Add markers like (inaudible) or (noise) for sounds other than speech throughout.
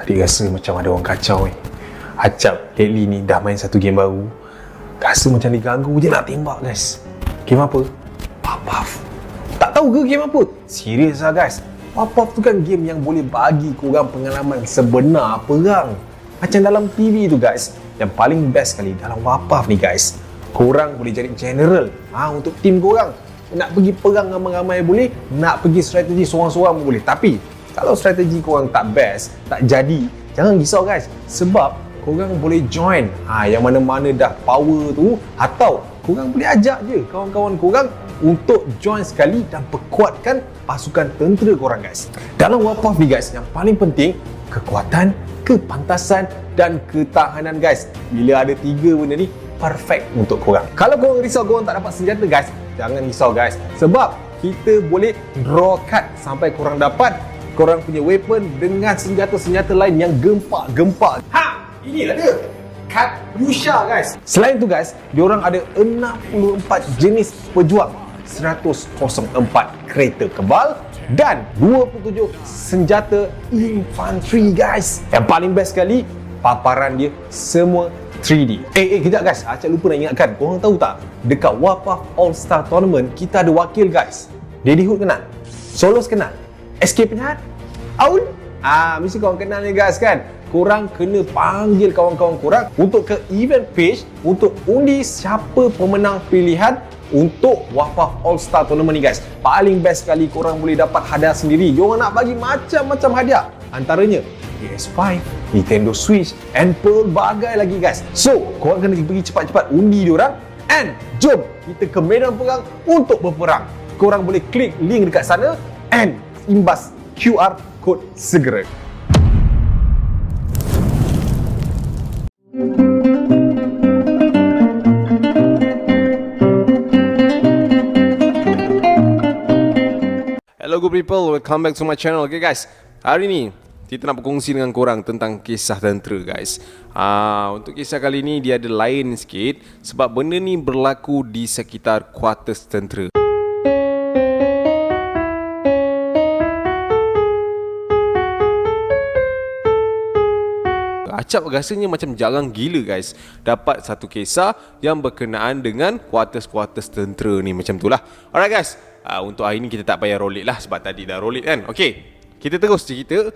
tadi rasa macam ada orang kacau ni. Acap lately ni dah main satu game baru. Rasa macam diganggu je nak tembak guys. Game apa? Puff Tak tahu ke game apa? Serius lah guys. Puff tu kan game yang boleh bagi korang pengalaman sebenar perang. Macam dalam TV tu guys. Yang paling best sekali dalam Wapaf ni guys. Korang boleh jadi general ha, untuk tim korang. Nak pergi perang ramai-ramai boleh. Nak pergi strategi seorang-seorang boleh. Tapi kalau strategi korang tak best, tak jadi, jangan risau guys. Sebab korang boleh join ha, yang mana-mana dah power tu atau korang boleh ajak je kawan-kawan korang untuk join sekali dan perkuatkan pasukan tentera korang guys. Dalam Wapaf ni guys, yang paling penting kekuatan, kepantasan dan ketahanan guys. Bila ada tiga benda ni, perfect untuk korang. Kalau korang risau korang tak dapat senjata guys, jangan risau guys. Sebab kita boleh draw card sampai korang dapat korang punya weapon dengan senjata-senjata lain yang gempak-gempak. Ha! Inilah dia. Kad Yusha guys. Selain tu guys, diorang ada 64 jenis pejuang, 104 kereta kebal dan 27 senjata infantry guys. Yang paling best sekali, paparan dia semua 3D. Eh, eh, kejap guys. Acak lupa nak ingatkan. Korang tahu tak? Dekat Wapaf All-Star Tournament, kita ada wakil guys. Daddy Hood kenal? Solos kenal? SK Penyahat? Aul? Ah, mesti korang kenal ni guys kan? Korang kena panggil kawan-kawan korang untuk ke event page untuk undi siapa pemenang pilihan untuk Wafah All Star Tournament ni guys. Paling best sekali korang boleh dapat hadiah sendiri. Diorang nak bagi macam-macam hadiah. Antaranya PS5, Nintendo Switch and pelbagai lagi guys. So, korang kena pergi cepat-cepat undi diorang and jom kita ke medan perang untuk berperang. Korang boleh klik link dekat sana and imbas QR code segera. Hello good people, welcome back to my channel. Okay guys, hari ni kita nak berkongsi dengan korang tentang kisah tentera guys. Ah, untuk kisah kali ni dia ada lain sikit sebab benda ni berlaku di sekitar quarters tentera. Acap rasanya macam jarang gila guys. Dapat satu kisah yang berkenaan dengan quarters-quarters tentera ni. Macam tu lah. Alright guys. Uh, Untuk hari ni kita tak payah roll lah Sebab tadi dah roll kan. Okay Kita terus cerita.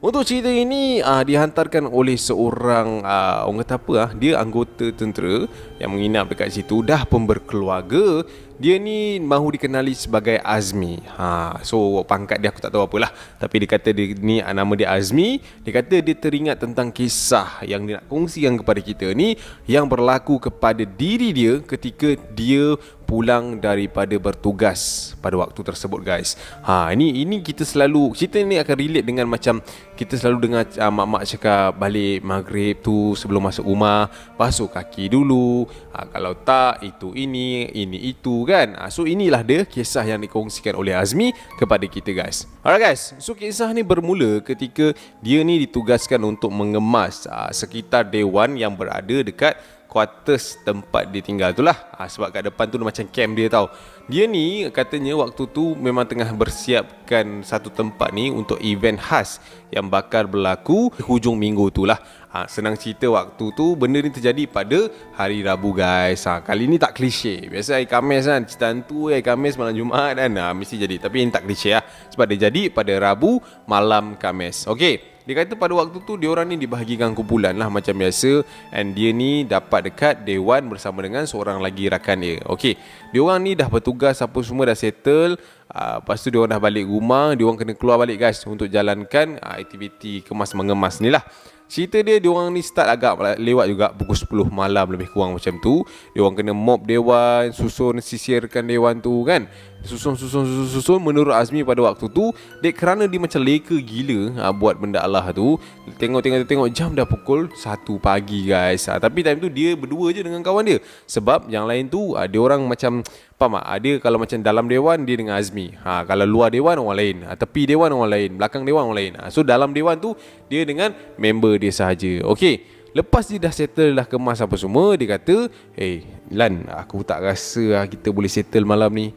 Untuk cerita ini uh, dihantarkan oleh seorang uh, orang kata apa ah dia anggota tentera yang menginap dekat situ. Dah pun berkeluarga dia ni mahu dikenali sebagai Azmi. Ha, so pangkat dia aku tak tahu apalah. Tapi dia kata dia ni nama dia Azmi. Dia kata dia teringat tentang kisah yang dia nak kongsikan kepada kita ni yang berlaku kepada diri dia ketika dia pulang daripada bertugas pada waktu tersebut guys. Ha ini ini kita selalu cerita ni akan relate dengan macam kita selalu dengar uh, mak-mak cakap balik maghrib tu sebelum masuk rumah basuh kaki dulu. Ha, kalau tak itu ini ini itu kan. Ha, so inilah dia kisah yang dikongsikan oleh Azmi kepada kita guys. Alright guys. So kisah ni bermula ketika dia ni ditugaskan untuk mengemas uh, sekitar dewan yang berada dekat quarters tempat dia tinggal tu lah. Ha, Sebab kat depan tu macam camp dia tau. Dia ni katanya waktu tu memang tengah bersiapkan satu tempat ni Untuk event khas yang bakal berlaku hujung minggu tu lah. Ha, Senang cerita waktu tu benda ni terjadi pada hari Rabu guys. Ha, Kali ni tak klise. Biasa hari Khamis kan cerita tu hari Khamis malam Jumaat kan. Ha, Mesti jadi. Tapi ini tak klise lah. Sebab dia jadi pada Rabu malam Khamis Okay dia kata pada waktu tu dia orang ni dibahagikan kumpulan lah macam biasa and dia ni dapat dekat dewan bersama dengan seorang lagi rakan dia. Okey, dia orang ni dah bertugas apa semua dah settle uh, Lepas tu dia orang dah balik rumah Dia orang kena keluar balik guys Untuk jalankan uh, aktiviti kemas-mengemas ni lah Cerita dia, dia orang ni start agak lewat juga pukul 10 malam lebih kurang macam tu. Dia orang kena mop dewan, susun sisirkan dewan tu kan. Susun, susun, susun, susun. Menurut Azmi pada waktu tu, dia kerana dia macam leka gila ha, buat benda Allah tu. Tengok, tengok, tengok jam dah pukul 1 pagi guys. Ha, tapi time tu dia berdua je dengan kawan dia. Sebab yang lain tu, ha, dia orang macam Faham tak? Ada kalau macam dalam dewan dia dengan Azmi. Ha, kalau luar dewan orang lain. Ha, tepi dewan orang lain. Belakang dewan orang lain. Ha, so dalam dewan tu dia dengan member dia sahaja. Okey. Lepas dia dah settle dah kemas apa semua, dia kata, "Hey, Lan, aku tak rasa kita boleh settle malam ni.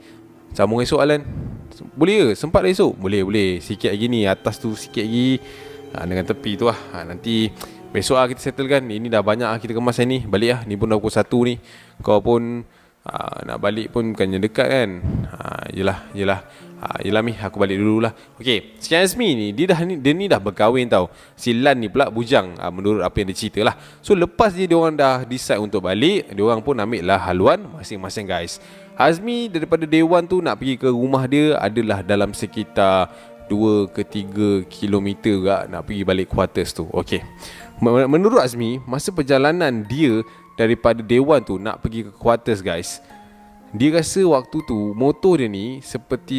Sambung esok Lan." Boleh ke? Sempat esok? Boleh, boleh. Sikit lagi ni, atas tu sikit lagi. Ha, dengan tepi tu lah. Ha, nanti besok lah kita settle kan. Ini dah banyak lah kita kemas ni. Balik lah. Ni pun dah pukul 1 ni. Kau pun ha, nak balik pun bukannya dekat kan ha, yelah yelah ha, yelah mi aku balik dulu lah ok sekian Azmi ni dia dah ni, dia ni dah berkahwin tau si Lan ni pula bujang ha, menurut apa yang dia cerita lah so lepas dia orang dah decide untuk balik dia orang pun ambil lah haluan masing-masing guys Azmi daripada Dewan tu nak pergi ke rumah dia adalah dalam sekitar 2 ke 3 kilometer juga nak pergi balik quarters tu. Ok Menurut Azmi, masa perjalanan dia daripada dewan tu nak pergi ke quarters guys dia rasa waktu tu motor dia ni seperti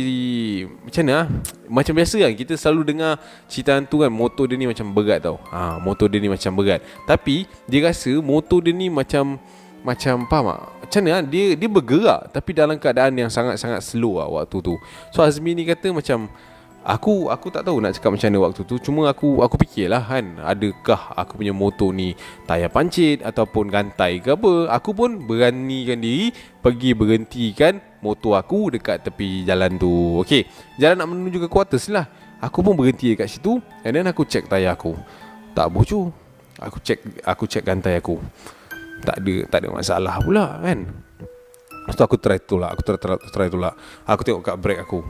macam mana ah? macam biasa kan kita selalu dengar cerita tu kan motor dia ni macam berat tau. Ha, motor dia ni macam berat. Tapi dia rasa motor dia ni macam macam faham tak macam mana ah? dia dia bergerak tapi dalam keadaan yang sangat-sangat slow lah waktu tu. So Azmi ni kata macam Aku aku tak tahu nak cakap macam mana waktu tu. Cuma aku aku fikirlah kan Adakah aku punya motor ni Tayar pancit Ataupun gantai ke apa. Aku pun beranikan diri Pergi berhentikan Motor aku dekat tepi jalan tu. Okay Jalan nak menuju ke quarters lah. Aku pun berhenti dekat situ And then aku check tayar aku. Tak bocor Aku check aku check gantai aku Tak ada tak ada masalah pula kan? Lepas tu aku try tolak Aku try, try, try tolak. Aku tengok kat brake aku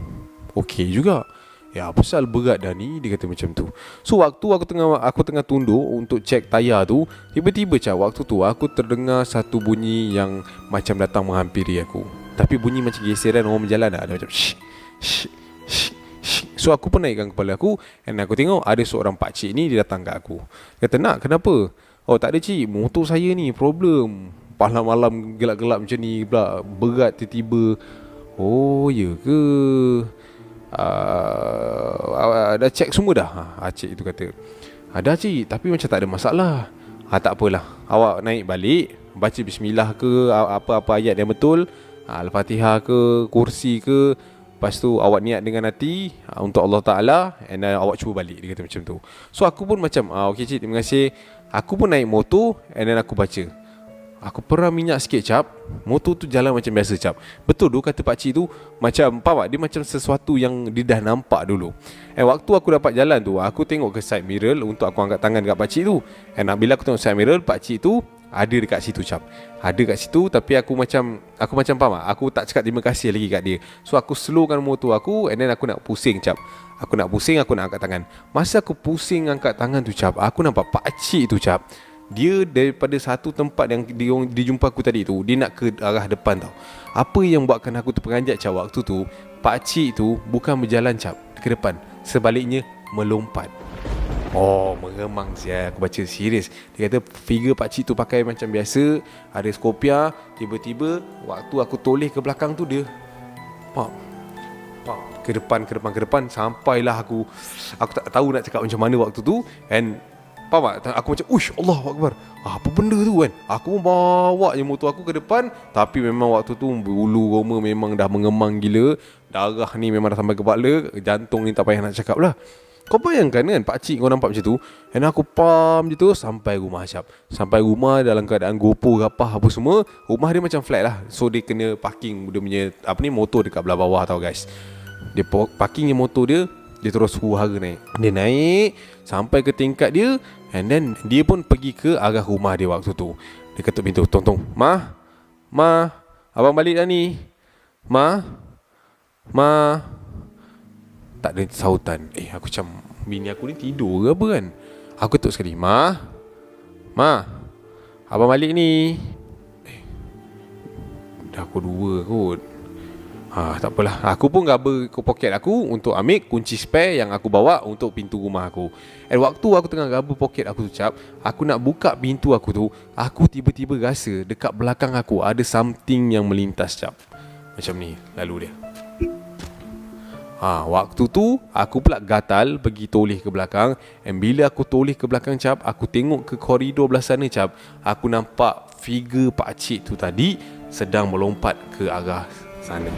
Okay juga. Ya pasal berat dah ni? Dia kata macam tu. So waktu aku tengah Aku tengah tunduk Untuk cek tayar tu Tiba-tiba cak Waktu tu aku terdengar Satu bunyi yang Macam datang menghampiri aku. Tapi bunyi macam geseran Orang berjalan dah. Ada macam shh, shh, shh, shh. So aku pun naikkan kepala aku Dan aku tengok Ada seorang pakcik ni Dia datang kat aku. Kata nak kenapa Oh tak ada cik. Motor saya ni problem. Malam-malam gelap-gelap macam ni pula. Berat tiba-tiba. Oh ya ke? Uh, dah check semua dah? Ha, Cik itu kata. Ada cik. Tapi macam tak ada masalah. Ha, tak apalah. Awak naik balik baca bismillah ke apa-apa ayat yang betul. Ha, al-fatihah ke kursi ke lepas tu awak niat dengan hati ha, untuk Allah Taala and then awak cuba balik dia kata macam tu. So aku pun macam ah okey cik terima kasih. Aku pun naik motor and then aku baca. Aku pernah minyak sikit cap. Motor tu jalan macam biasa cap. Betul tu kata pakcik tu Macam faham tak? Dia macam sesuatu yang Dia dah nampak dulu. And waktu aku dapat jalan tu Aku tengok ke side mirror Untuk aku angkat tangan dekat pakcik tu. And bila aku tengok side mirror Pakcik tu Ada dekat situ cap Ada dekat situ Tapi aku macam Aku macam faham tak Aku tak cakap terima kasih lagi kat dia. So aku slowkan motor aku And then aku nak pusing cap Aku nak pusing Aku nak angkat tangan. Masa aku pusing angkat tangan tu cap Aku nampak pakcik tu cap dia daripada satu tempat yang dia, dia jumpa aku tadi tu Dia nak ke arah depan tau. Apa yang buatkan aku terperanjat cap waktu tu Pakcik tu bukan berjalan cap ke depan. Sebaliknya melompat Oh mengemang saya Aku baca serius Dia kata figure pakcik tu pakai macam biasa. Ada skopia Tiba-tiba Waktu aku toleh ke belakang tu dia Pak Pak Ke depan, ke depan, ke depan. Sampailah aku. Aku tak tahu nak cakap macam mana waktu tu. And Faham tak? Aku macam Uish Allah Akbar. Apa benda tu kan? Aku pun bawa je motor aku ke depan. Tapi memang waktu tu Bulu roma memang dah mengemang gila. Darah ni memang dah sampai kepala. Jantung ni tak payah nak cakap lah Kau bayangkan kan Pakcik kau nampak macam tu Dan aku pam je tu Sampai rumah Asyap Sampai rumah dalam keadaan gopo rapah apa semua Rumah dia macam flat lah. So dia kena parking Dia punya Apa ni motor dekat belah bawah tau guys. Dia parking motor dia dia terus huru-hara naik. Dia naik Sampai ke tingkat dia And then Dia pun pergi ke arah rumah dia waktu tu. Dia ketuk pintu Tong tong Ma Ma Abang balik dah ni. Ma Ma Tak ada sautan Eh aku macam Bini aku ni tidur ke apa kan Aku ketuk sekali Ma Ma Abang balik ni Eh Dah aku dua kot Ha, tak apalah. Aku pun gaba ke poket aku untuk ambil kunci spare yang aku bawa untuk pintu rumah aku. And waktu aku tengah gaba poket aku tu cap, aku nak buka pintu aku tu, aku tiba-tiba rasa dekat belakang aku ada something yang melintas cap. Macam ni lalu dia. Ha, waktu tu aku pula gatal pergi toleh ke belakang. And bila aku toleh ke belakang cap Aku tengok ke koridor belah sana cap Aku nampak figure pakcik tu tadi Sedang melompat ke arah sana.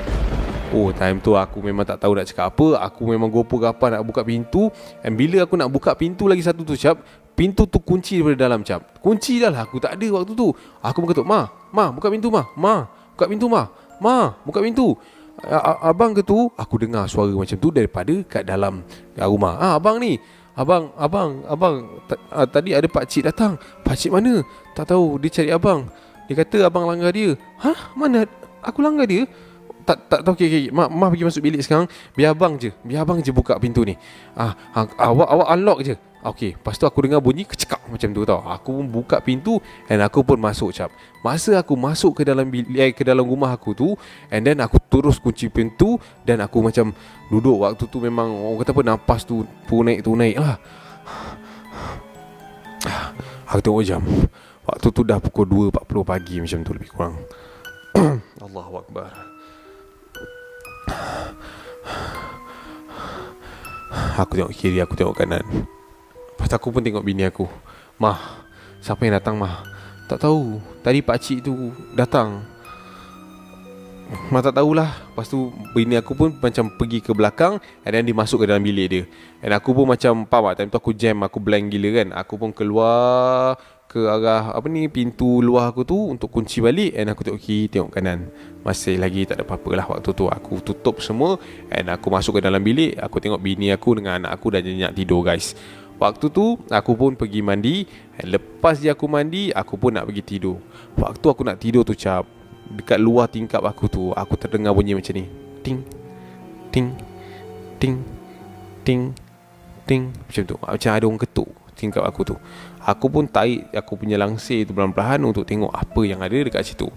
Oh time tu aku memang tak tahu nak cakap apa. Aku memang gopo gapa nak buka pintu. And bila aku nak buka pintu lagi satu tu cap Pintu tu kunci daripada dalam cap Kunci dah lah aku tak ada waktu tu. Aku pun ketuk Ma, Ma buka pintu Ma. Ma, buka pintu Ma. Ma, buka pintu Abang ke tu Aku dengar suara macam tu Daripada kat dalam rumah. Ah abang ni Abang, abang, abang Tadi ada pak cik datang. Pak cik mana? Tak tahu, dia cari abang. Dia kata abang langgar dia. Hah? Mana? Aku langgar dia? tak tak tahu okey okey. Mak mak pergi masuk bilik sekarang. Biar abang je. Biar abang je buka pintu ni. Ah, ah awak awak unlock je okey lepas tu aku dengar bunyi kecekak macam tu tau. Aku pun buka pintu dan aku pun masuk cap masa aku masuk ke dalam bilik eh, ke dalam rumah aku tu and then aku terus kunci pintu dan aku macam duduk waktu tu memang orang kata apa nafas tu pun naik tu naik lah. Aku tengok jam waktu tu dah pukul 2.40 pagi macam tu lebih kurang. (coughs) Allahu Akbar. Aku tengok kiri, aku tengok kanan Lepas aku pun tengok bini aku. Mah, siapa yang datang mah? Tak tahu, tadi pakcik tu datang. Mah tak tahulah. Lepas tu bini aku pun macam pergi ke belakang And then dia masuk ke dalam bilik dia. And aku pun macam, faham tak? Time tu aku jam, aku blank gila kan. Aku pun keluar ke arah apa ni pintu luar aku tu untuk kunci balik and aku tengok kiri tengok kanan. Masih lagi tak ada apa-apa lah waktu tu. Aku tutup semua and aku masuk ke dalam bilik aku tengok bini aku dengan anak aku dah nyenyak tidur guys waktu tu aku pun pergi mandi. And lepas dia aku mandi aku pun nak pergi tidur. Waktu aku nak tidur tu cap dekat luar tingkap aku tu aku terdengar bunyi macam ni. Ting ting ting ting ting. Macam tu. Macam ada orang ketuk tingkap aku tu. Aku pun tarik aku punya langsir tu perlahan-lahan untuk tengok apa yang ada dekat situ.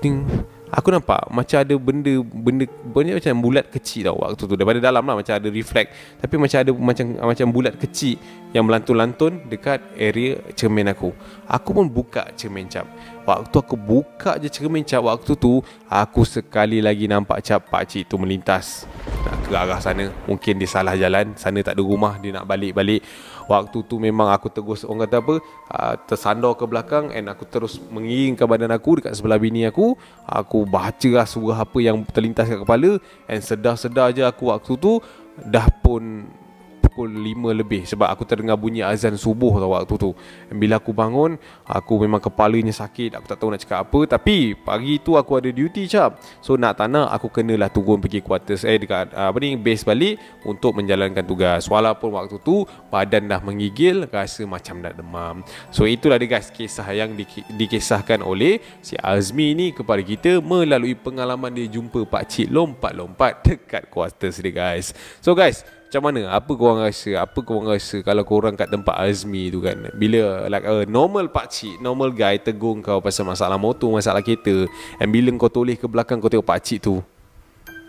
Ting aku nampak macam ada benda benda benda macam bulat kecil tau waktu tu daripada dalam lah macam ada reflect tapi macam ada macam macam bulat kecil yang melantun-lantun dekat area cermin aku. Aku pun buka cermin cap. Waktu aku buka je cermin cap waktu tu aku sekali lagi nampak cap pak cik tu melintas nak ke arah sana. Mungkin dia salah jalan, sana tak ada rumah, dia nak balik-balik. Waktu tu memang aku tegus orang kata apa uh, Tersandar ke belakang And aku terus mengiringkan badan aku Dekat sebelah bini aku. Aku baca lah surah apa yang terlintas kat kepala And sedar-sedar je aku waktu tu Dah pun pukul 5 lebih sebab aku terdengar bunyi azan subuh tau waktu tu. Bila aku bangun, aku memang kepalanya sakit, aku tak tahu nak cakap apa tapi pagi tu aku ada duty cap. So nak tak nak aku kenalah turun pergi quarters eh dekat apa ni base balik untuk menjalankan tugas. Walaupun waktu tu badan dah menggigil, rasa macam nak demam. So itulah dia guys kisah yang di, dikisahkan oleh si Azmi ni kepada kita melalui pengalaman dia jumpa pak cik lompat-lompat dekat quarters dia guys. So guys, macam mana? Apa kau orang rasa? Apa kau orang rasa kalau kau orang kat tempat Azmi tu kan? Bila like a normal pak cik, normal guy tegur kau pasal masalah motor, masalah kereta. And bila kau toleh ke belakang kau tengok pak cik tu,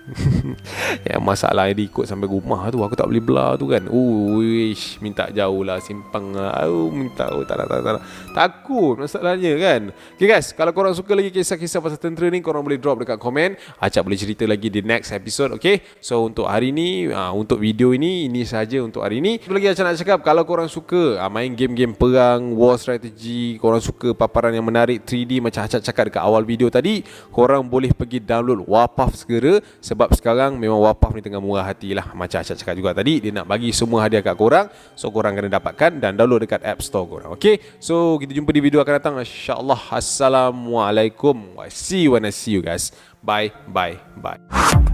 (laughs) yang masalah dia ikut sampai rumah tu Aku tak boleh belah tu kan. Uish Minta jauh lah Simpang lah. Oh, Minta oh, tak, tak, tak, tak, Takut masalahnya kan. Okay guys Kalau korang suka lagi kisah-kisah pasal tentera ni Korang boleh drop dekat komen. Acap boleh cerita lagi di next episode Okay? So untuk hari ni uh, Untuk video ini Ini saja untuk hari ni. Satu lagi Acap nak cakap? Kalau korang suka uh, Main game-game perang War strategy Korang suka paparan yang menarik 3D Macam Acap cakap dekat awal video tadi Korang boleh pergi download Wapaf segera sebab sekarang memang wapaf ni tengah murah hati lah. Macam Asyad cakap juga tadi Dia nak bagi semua hadiah kat korang. So korang kena dapatkan Dan download dekat app store korang. Okay So kita jumpa di video akan datang. InsyaAllah. Assalamualaikum. See you when I see you guys. Bye Bye Bye